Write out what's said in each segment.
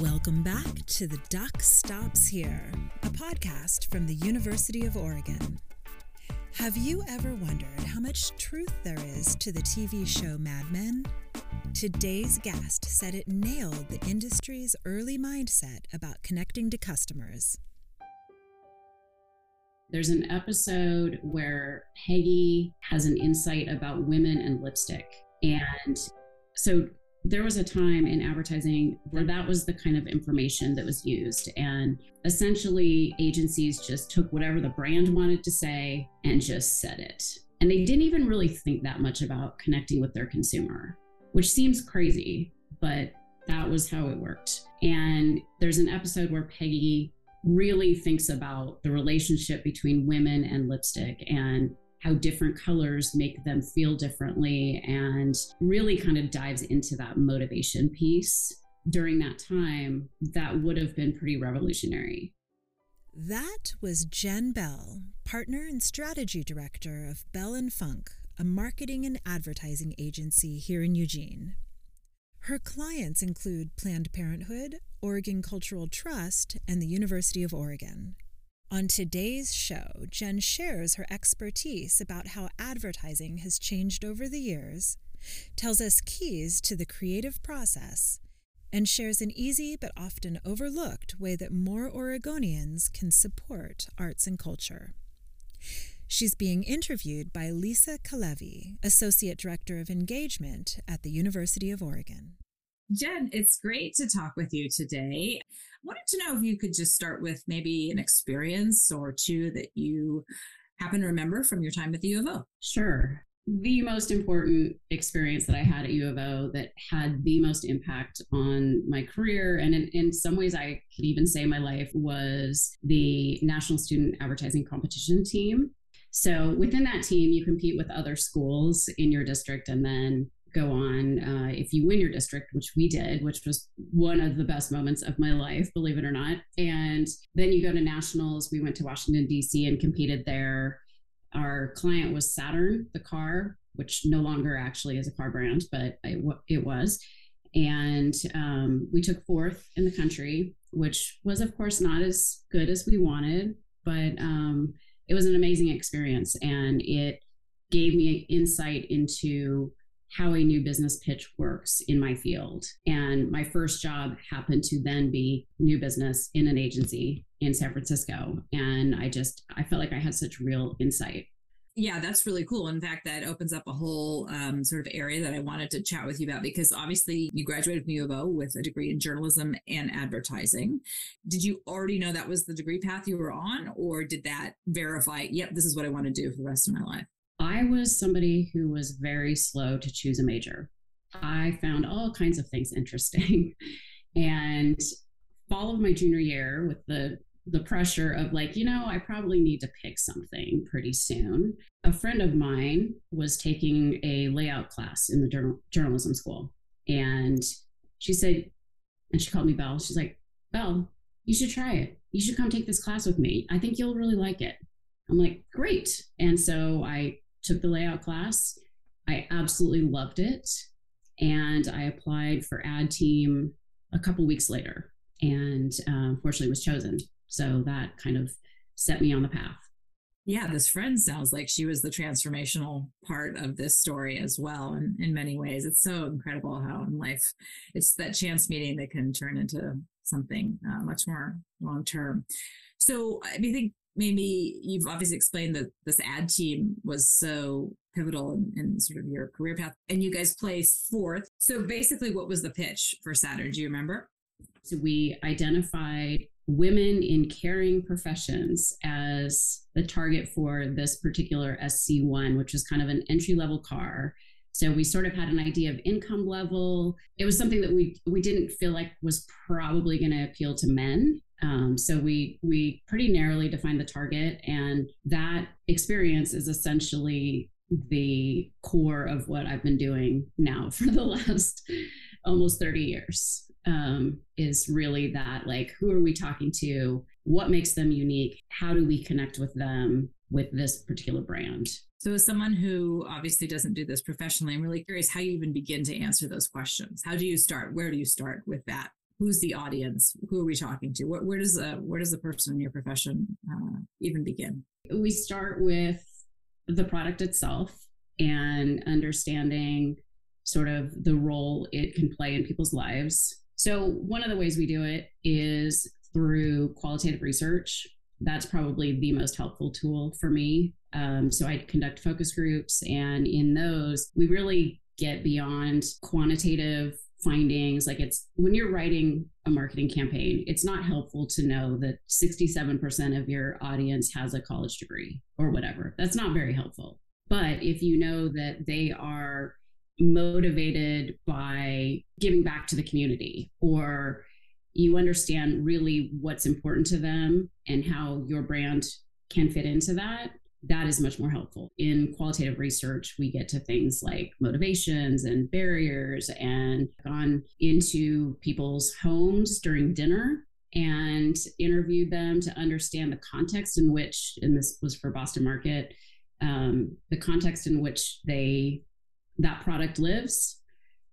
Welcome back to The Duck Stops Here, a podcast from the University of Oregon. Have you ever wondered how much truth there is to the TV show Mad Men? Today's guest said it nailed the industry's early mindset about connecting to customers. There's an episode where Peggy has an insight about women and lipstick. And so there was a time in advertising where that was the kind of information that was used. And essentially, agencies just took whatever the brand wanted to say and just said it. And they didn't even really think that much about connecting with their consumer, which seems crazy, but that was how it worked. And there's an episode where Peggy really thinks about the relationship between women and lipstick and how different colors make them feel differently and really kind of dives into that motivation piece. During that time, that would have been pretty revolutionary. That was Jen Bell, partner and strategy director of Bell and Funk, a marketing and advertising agency here in Eugene. Her clients include Planned Parenthood, Oregon Cultural Trust, and the University of Oregon. On today's show, Jen shares her expertise about how advertising has changed over the years, tells us keys to the creative process, and shares an easy but often overlooked way that more Oregonians can support arts and culture. She's being interviewed by Lisa Calevi, Associate Director of Engagement at the University of Oregon. Jen, it's great to talk with you today wanted to know if you could just start with maybe an experience or two that you happen to remember from your time at the U of O. Sure. The most important experience that I had at U of O that had the most impact on my career, and in, in some ways I could even say my life, was the National Student Advertising Competition team. So within that team, you compete with other schools in your district and then go on uh, if you win your district, which we did, which was one of the best moments of my life, believe it or not. And then you go to nationals. We went to Washington, D.C. and competed there. Our client was Saturn, the car, which no longer actually is a car brand, but it, it was. And um, we took fourth in the country, which was, of course, not as good as we wanted, but um, it was an amazing experience. And it gave me insight into how a new business pitch works in my field. And my first job happened to then be new business in an agency in San Francisco. And I just, I felt like I had such real insight. Yeah, that's really cool. In fact, that opens up a whole um, sort of area that I wanted to chat with you about because obviously you graduated from U of O with a degree in journalism and advertising. Did you already know that was the degree path you were on, or did that verify, yep, this is what I want to do for the rest of my life? I was somebody who was very slow to choose a major. I found all kinds of things interesting. and fall of my junior year with the the pressure of like, you know, I probably need to pick something pretty soon. A friend of mine was taking a layout class in the journal, journalism school. And she said, and she called me Belle. She's like, Belle, you should try it. You should come take this class with me. I think you'll really like it. I'm like, great. And so I took the layout class. I absolutely loved it. And I applied for ad team a couple weeks later and uh, fortunately was chosen. So that kind of set me on the path. Yeah, this friend sounds like she was the transformational part of this story as well. And in many ways, it's so incredible how in life it's that chance meeting that can turn into something uh, much more long term. So I think maybe you've obviously explained that this ad team was so pivotal in, in, sort of your career path and you guys placed fourth. So basically what was the pitch for saturn? Do you remember? So we identified women in caring professions as the target for this particular sc1 which was kind of an entry level car. So we sort of had an idea of income level. It was something that we we didn't feel like was probably going to appeal to men um, so we we pretty narrowly defined the target, and that experience is essentially the core of what I've been doing now for the last almost 30 years. Um, is really that like who are we talking to? What makes them unique? How do we connect with them with this particular brand? So, as someone who obviously doesn't do this professionally, I'm really curious how you even begin to answer those questions. How do you start? Where do you start with that? Who's the audience? Who are we talking to? Where, where does uh, where does the person in your profession uh, even begin? We start with the product itself and understanding sort of the role it can play in people's lives. So one of the ways we do it is through qualitative research. That's probably the most helpful tool for me. Um, so I conduct focus groups, and in those, we really get beyond quantitative findings like it's when you're writing a marketing campaign it's not helpful to know that 67% of your audience has a college degree or whatever. That's not very helpful. But if you know that they are motivated by giving back to the community or you understand really what's important to them and how your brand can fit into that that is much more helpful. In qualitative research, we get to things like motivations and barriers and gone into people's homes during dinner and interviewed them to understand the context in which, and this was for Boston Market, um, the context in which they that product lives.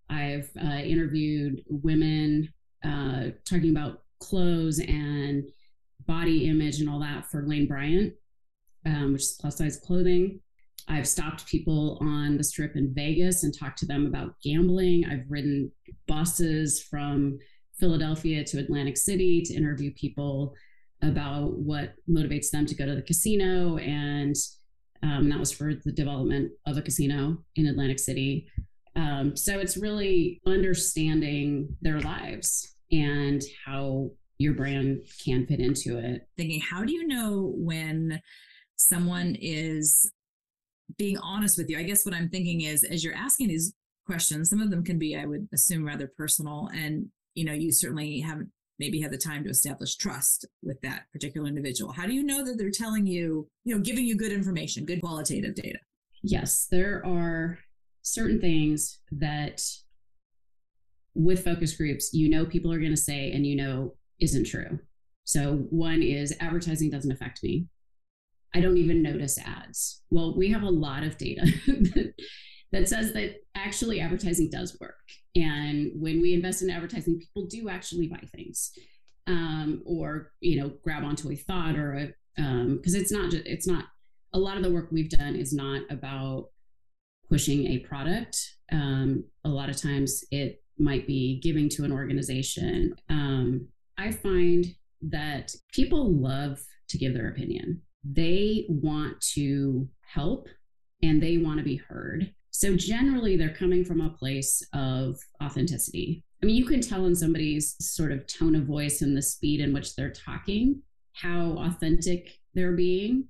I've uh, interviewed women uh, talking about clothes and body image and all that for Lane Bryant um, which is plus size clothing. I've stopped people on the strip in Vegas and talked to them about gambling. I've ridden buses from Philadelphia to Atlantic City to interview people about what motivates them to go to the casino. And um, that was for the development of a casino in Atlantic City. Um, so it's really understanding their lives and how your brand can fit into it. Thinking, how do you know when someone is being honest with you. I guess what I'm thinking is as you're asking these questions, some of them can be, I would assume, rather personal. And, you know, you certainly haven't maybe had the time to establish trust with that particular individual. How do you know that they're telling you, you know, giving you good information, good qualitative data? Yes, there are certain things that with focus groups, you know, people are going to say and you know isn't true. So, one is advertising doesn't affect me. I don't even notice ads. Well, we have a lot of data that, says that actually advertising does work. And when we invest in advertising, people do actually buy things um, or, you know, grab onto a thought or a, because um, it's not, just, it's not, a lot of the work we've done is not about pushing a product. Um, a lot of times it might be giving to an organization. Um, I find that people love to give their opinion they want to help and they want to be heard. So generally, they're coming from a place of authenticity. I mean, you can tell in somebody's sort of tone of voice and the speed in which they're talking how authentic they're being.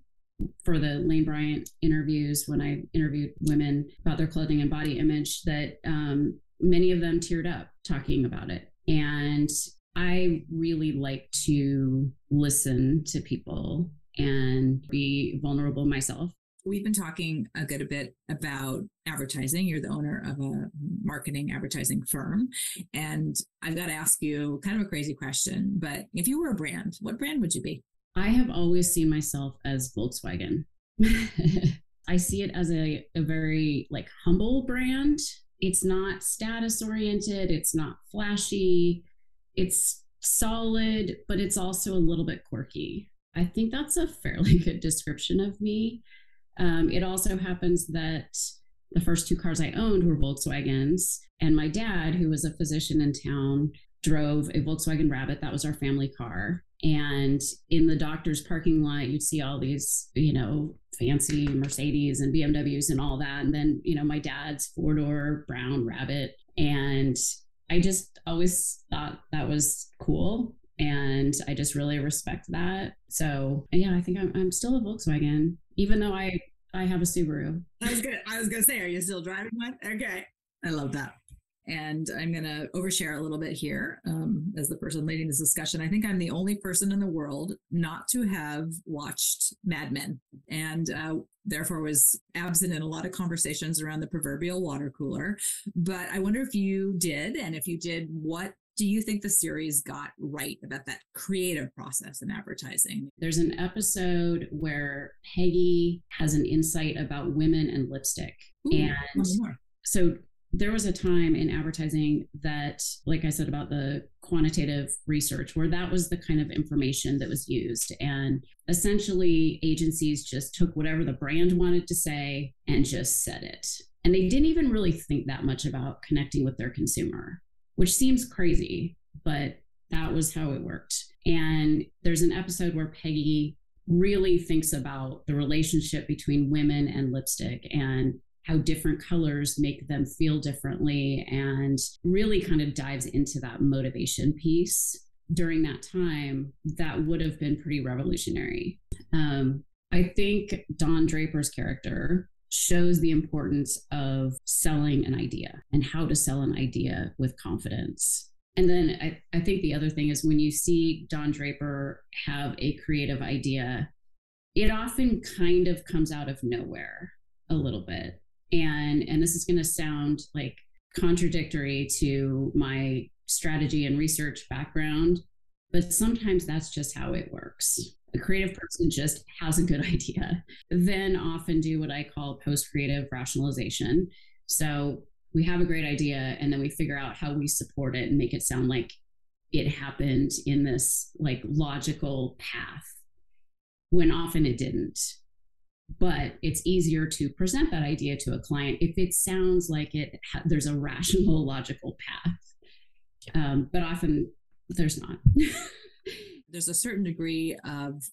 For the Lane Bryant interviews, when I interviewed women about their clothing and body image, that um, many of them teared up talking about it. And I really like to listen to people and be vulnerable myself. We've been talking a good bit about advertising. You're the owner of a marketing advertising firm. And I've got to ask you kind of a crazy question, but if you were a brand, what brand would you be? I have always seen myself as Volkswagen. I see it as a, a very like humble brand. It's not status oriented, it's not flashy, it's solid, but it's also a little bit quirky. I think that's a fairly good description of me. Um, it also happens that the first two cars I owned were Volkswagens, and my dad, who was a physician in town, drove a Volkswagen Rabbit. That was our family car. And in the doctor's parking lot, you'd see all these, you know, fancy Mercedes and BMWs and all that. And then, you know, my dad's four door brown Rabbit. And I just always thought that was cool and I just really respect that. So yeah, I think I'm, I'm still a Volkswagen, even though I I have a Subaru. I was gonna I was gonna say, are you still driving one? Okay, I love that. And I'm going to overshare a little bit here um, as the person leading this discussion. I think I'm the only person in the world not to have watched Mad Men and uh, therefore was absent in a lot of conversations around the proverbial water cooler. But I wonder if you did. And if you did, what do you think the series got right about that creative process in advertising? There's an episode where Peggy has an insight about women and lipstick. Ooh, and so there was a time in advertising that, like I said about the quantitative research, where that was the kind of information that was used. And essentially, agencies just took whatever the brand wanted to say and just said it. And they didn't even really think that much about connecting with their consumer, which seems crazy, but that was how it worked. And there's an episode where Peggy really thinks about the relationship between women and lipstick and how different colors make them feel differently and really kind of dives into that motivation piece during that time that would have been pretty revolutionary um, i think don draper's character shows the importance of selling an idea and how to sell an idea with confidence. And then I, I think the other thing is when you see don draper have a creative idea it often kind of comes out of nowhere a little bit. And and this is going to sound like contradictory to my strategy and research background but sometimes that's just how it works a creative person just has a good idea then often do what i call post creative rationalization. So we have a great idea and then we figure out how we support it and make it sound like it happened in this like logical path when often it didn't. But it's easier to present that idea to a client if it sounds like it there's a rational logical path. Um, but often there's not there's a certain degree of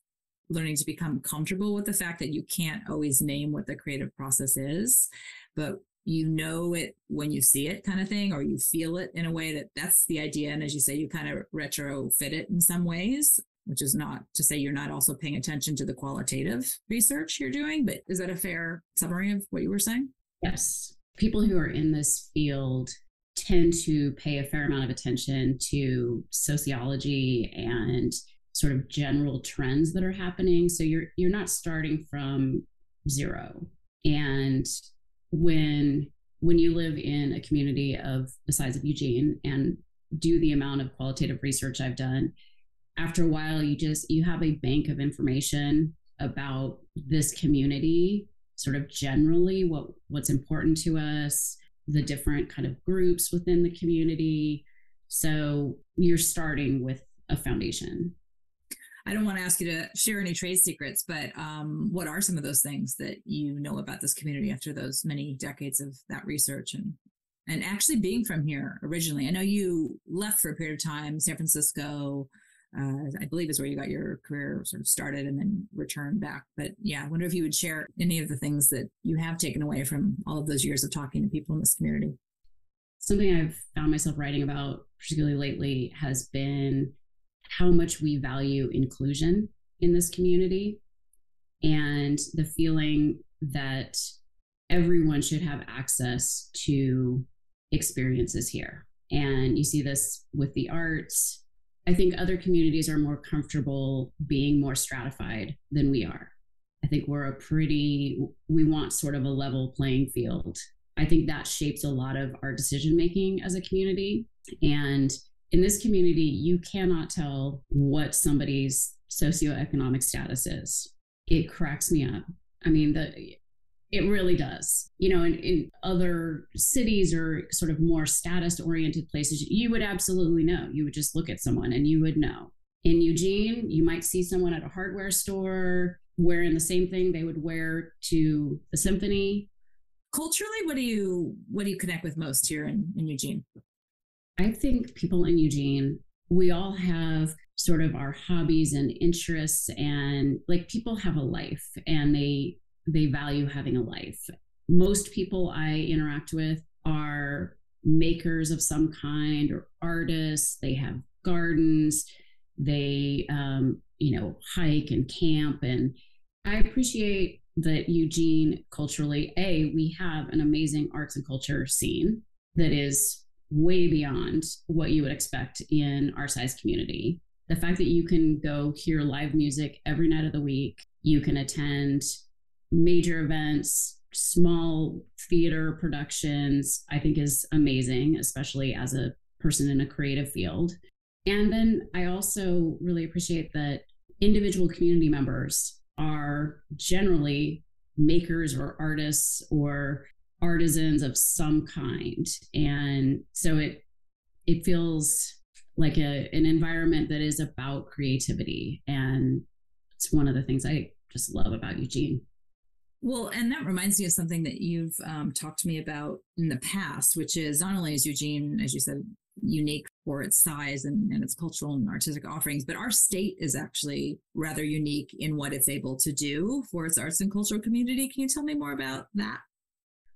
learning to become comfortable with the fact that you can't always name what the creative process is but you know it when you see it kind of thing or you feel it in a way that that's the idea and as you say you kind of retrofit it in some ways which is not to say you're not also paying attention to the qualitative research you're doing, but is that a fair summary of what you were saying? Yes. People who are in this field tend to pay a fair amount of attention to sociology and sort of general trends that are happening. So you're you're not starting from zero. And when when you live in a community of the size of Eugene and do the amount of qualitative research I've done after a while you just you have a bank of information about this community sort of generally what what's important to us the different kind of groups within the community so you're starting with a foundation I don't want to ask you to share any trade secrets, but um, what are some of those things that you know about this community after those many decades of that research and and actually being from here originally? I know you left for a period of time, San Francisco, uh, I believe is where you got your career sort of started and then returned back. But yeah, I wonder if you would share any of the things that you have taken away from all of those years of talking to people in this community. Something I've found myself writing about, particularly lately, has been how much we value inclusion in this community and the feeling that everyone should have access to experiences here. And you see this with the arts, I think other communities are more comfortable being more stratified than we are. I think we're a pretty, we want sort of a level playing field. I think that shapes a lot of our decision making as a community. And in this community, you cannot tell what somebody's socioeconomic status is. It cracks me up. I mean, the it really does. You know, in, in other cities or sort of more status oriented places, you would absolutely know. You would just look at someone and you would know. In Eugene, you might see someone at a hardware store wearing the same thing they would wear to the symphony. Culturally, what do you what do you connect with most here in, in Eugene? I think people in Eugene, we all have sort of our hobbies and interests and like people have a life and they they value having a life. Most people I interact with are makers of some kind or artists. They have gardens. They, um, you know, hike and camp. And I appreciate that Eugene culturally, A, we have an amazing arts and culture scene that is way beyond what you would expect in our size community. The fact that you can go hear live music every night of the week, you can attend major events, small theater productions, I think is amazing, especially as a person in a creative field. And then I also really appreciate that individual community members are generally makers or artists or artisans of some kind. And so it it feels like a an environment that is about creativity. And it's one of the things I just love about Eugene. Well, and that reminds me of something that you've um, talked to me about in the past, which is not only is Eugene, as you said, unique for its size and, and its cultural and artistic offerings, but our state is actually rather unique in what it's able to do for its arts and cultural community. Can you tell me more about that?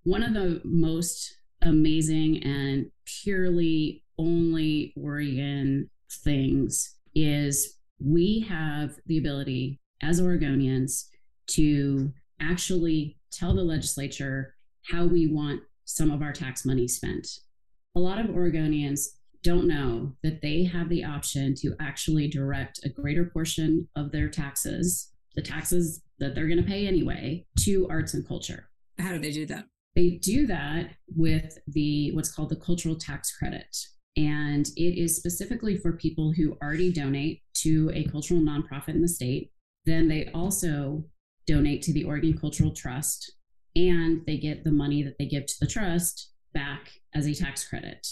One of the most amazing and purely only Oregon things is we have the ability as Oregonians to actually tell the legislature how we want some of our tax money spent. A lot of Oregonians don't know that they have the option to actually direct a greater portion of their taxes, the taxes that they're going to pay anyway, to arts and culture. How do they do that? They do that with the what's called the cultural tax credit. And it is specifically for people who already donate to a cultural nonprofit in the state. Then they also donate to the Oregon Cultural Trust and they get the money that they give to the trust back as a tax credit.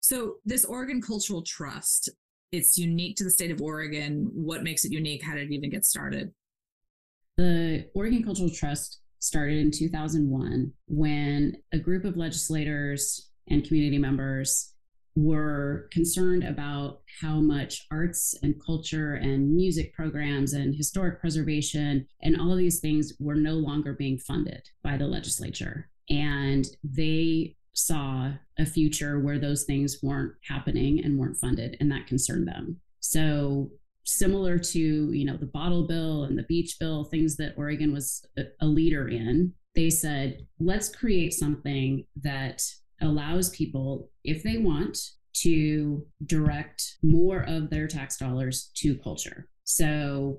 So, this Oregon Cultural Trust, it's unique to the state of Oregon. What makes it unique? How did it even get started? The Oregon Cultural Trust started in 2001 when a group of legislators and community members were concerned about how much arts and culture and music programs and historic preservation and all of these things were no longer being funded by the legislature. And they saw a future where those things weren't happening and weren't funded, and that concerned them. So, similar to you know the bottle bill and the beach bill, things that Oregon was a leader in, they said, let's create something that allows people, if they want, to direct more of their tax dollars to culture. So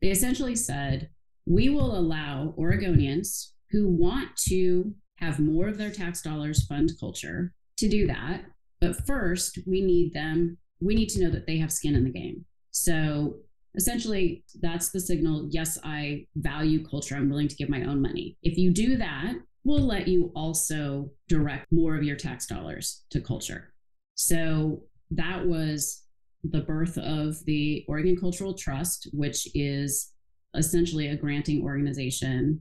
they essentially said, we will allow Oregonians who want to have more of their tax dollars fund culture to do that. But first, we need them, we need to know that they have skin in the game. So essentially, that's the signal yes, I value culture. I'm willing to give my own money. If you do that, we'll let you also direct more of your tax dollars to culture. So that was the birth of the Oregon Cultural Trust, which is essentially a granting organization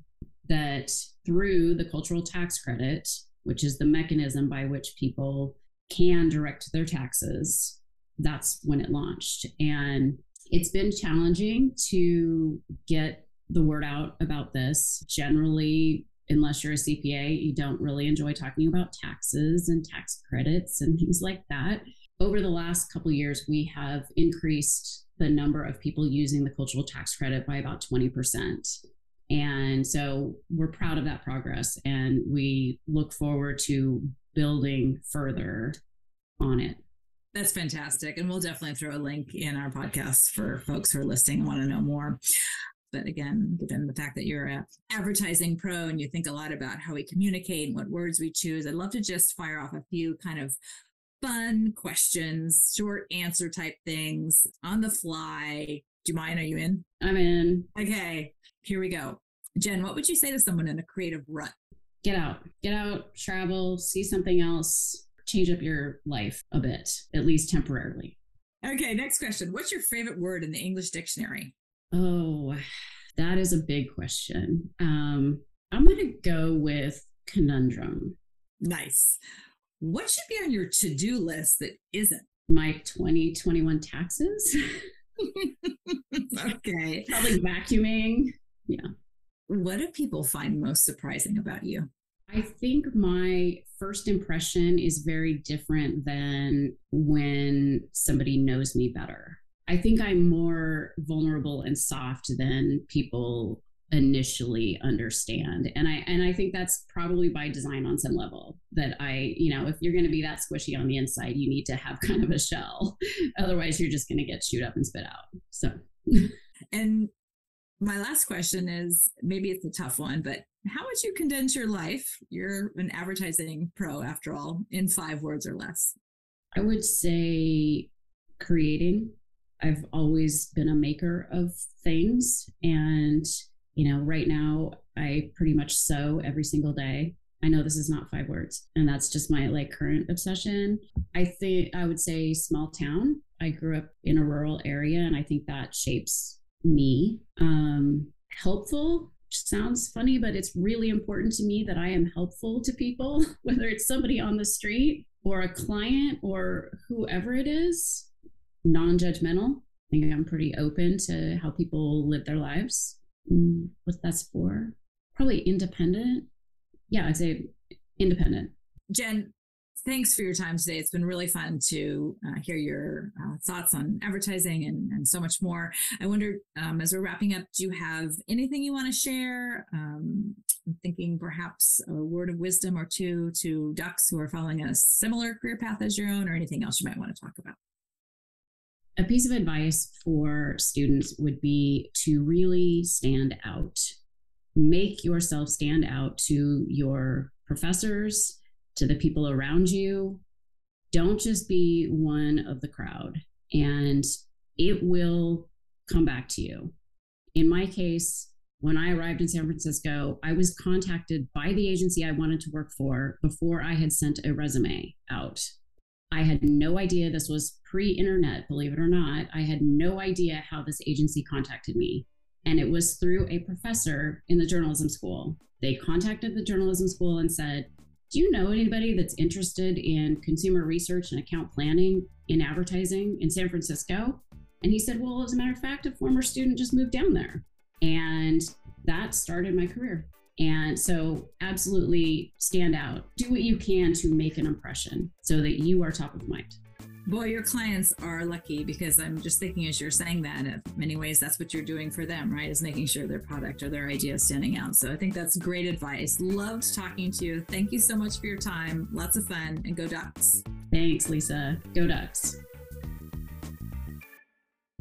that through the cultural tax credit, which is the mechanism by which people can direct their taxes, that's when it launched. And it's been challenging to get the word out about this. Generally, unless you're a CPA, you don't really enjoy talking about taxes and tax credits and things like that. Over the last couple years, we have increased the number of people using the cultural tax credit by about 20%. And so we're proud of that progress and we look forward to building further on it. That's fantastic. And we'll definitely throw a link in our podcast for folks who are listening and want to know more. But again, given the fact that you're a advertising pro and you think a lot about how we communicate and what words we choose, I'd love to just fire off a few kind of fun questions, short answer type things on the fly. Do you mind? Are you in? I'm in. Okay, here we go. Jen, what would you say to someone in a creative rut? Get out, get out, travel, see something else, change up your life a bit, at least temporarily. Okay, next question. What's your favorite word in the English dictionary? Oh, that is a big question. Um, I'm going to go with conundrum. Nice. What should be on your to do list that isn't? My 2021 taxes. okay. Probably vacuuming. Yeah. What do people find most surprising about you? I think my first impression is very different than when somebody knows me better. I think I'm more vulnerable and soft than people initially understand. And i and i think that's probably by design on some level that i you know if you're going to be that squishy on the inside you need to have kind of a shell. Otherwise you're just going to get chewed up and spit out. So. And my last question is maybe it's a tough one but how would you condense your life? You're an advertising pro after all in five words or less. I would say creating I've always been a maker of things. And, you know, right now I pretty much sew every single day. I know this is not five words, and that's just my like current obsession. I think I would say small town. I grew up in a rural area, and I think that shapes me. Um, helpful sounds funny, but it's really important to me that I am helpful to people, whether it's somebody on the street or a client or whoever it is, non judgmental. I think I'm pretty open to how people live their lives. Mm, what that's for? Probably independent. Yeah, I'd say independent. Jen, thanks for your time today. It's been really fun to uh, hear your uh, thoughts on advertising and, and so much more. I wonder, um, as we're wrapping up, do you have anything you want to share? Um, I'm thinking perhaps a word of wisdom or two to ducks who are following a similar career path as your own, or anything else you might want to talk about. A piece of advice for students would be to really stand out. Make yourself stand out to your professors, to the people around you. Don't just be one of the crowd, and it will come back to you. In my case, when I arrived in San Francisco, I was contacted by the agency I wanted to work for before I had sent a resume out. I had no idea this was pre internet, believe it or not. I had no idea how this agency contacted me. And it was through a professor in the journalism school. They contacted the journalism school and said, do you know anybody that's interested in consumer research and account planning in advertising in San Francisco? And he said, Well, as a matter of fact, a former student just moved down there. And that started my career. And so, absolutely stand out. Do what you can to make an impression so that you are top of mind. Boy, your clients are lucky because I'm just thinking as you're saying that, in many ways, that's what you're doing for them, right? Is making sure their product or their idea is standing out. So I think that's great advice. Loved talking to you. Thank you so much for your time. Lots of fun and go Ducks. Thanks, Lisa. Go Ducks.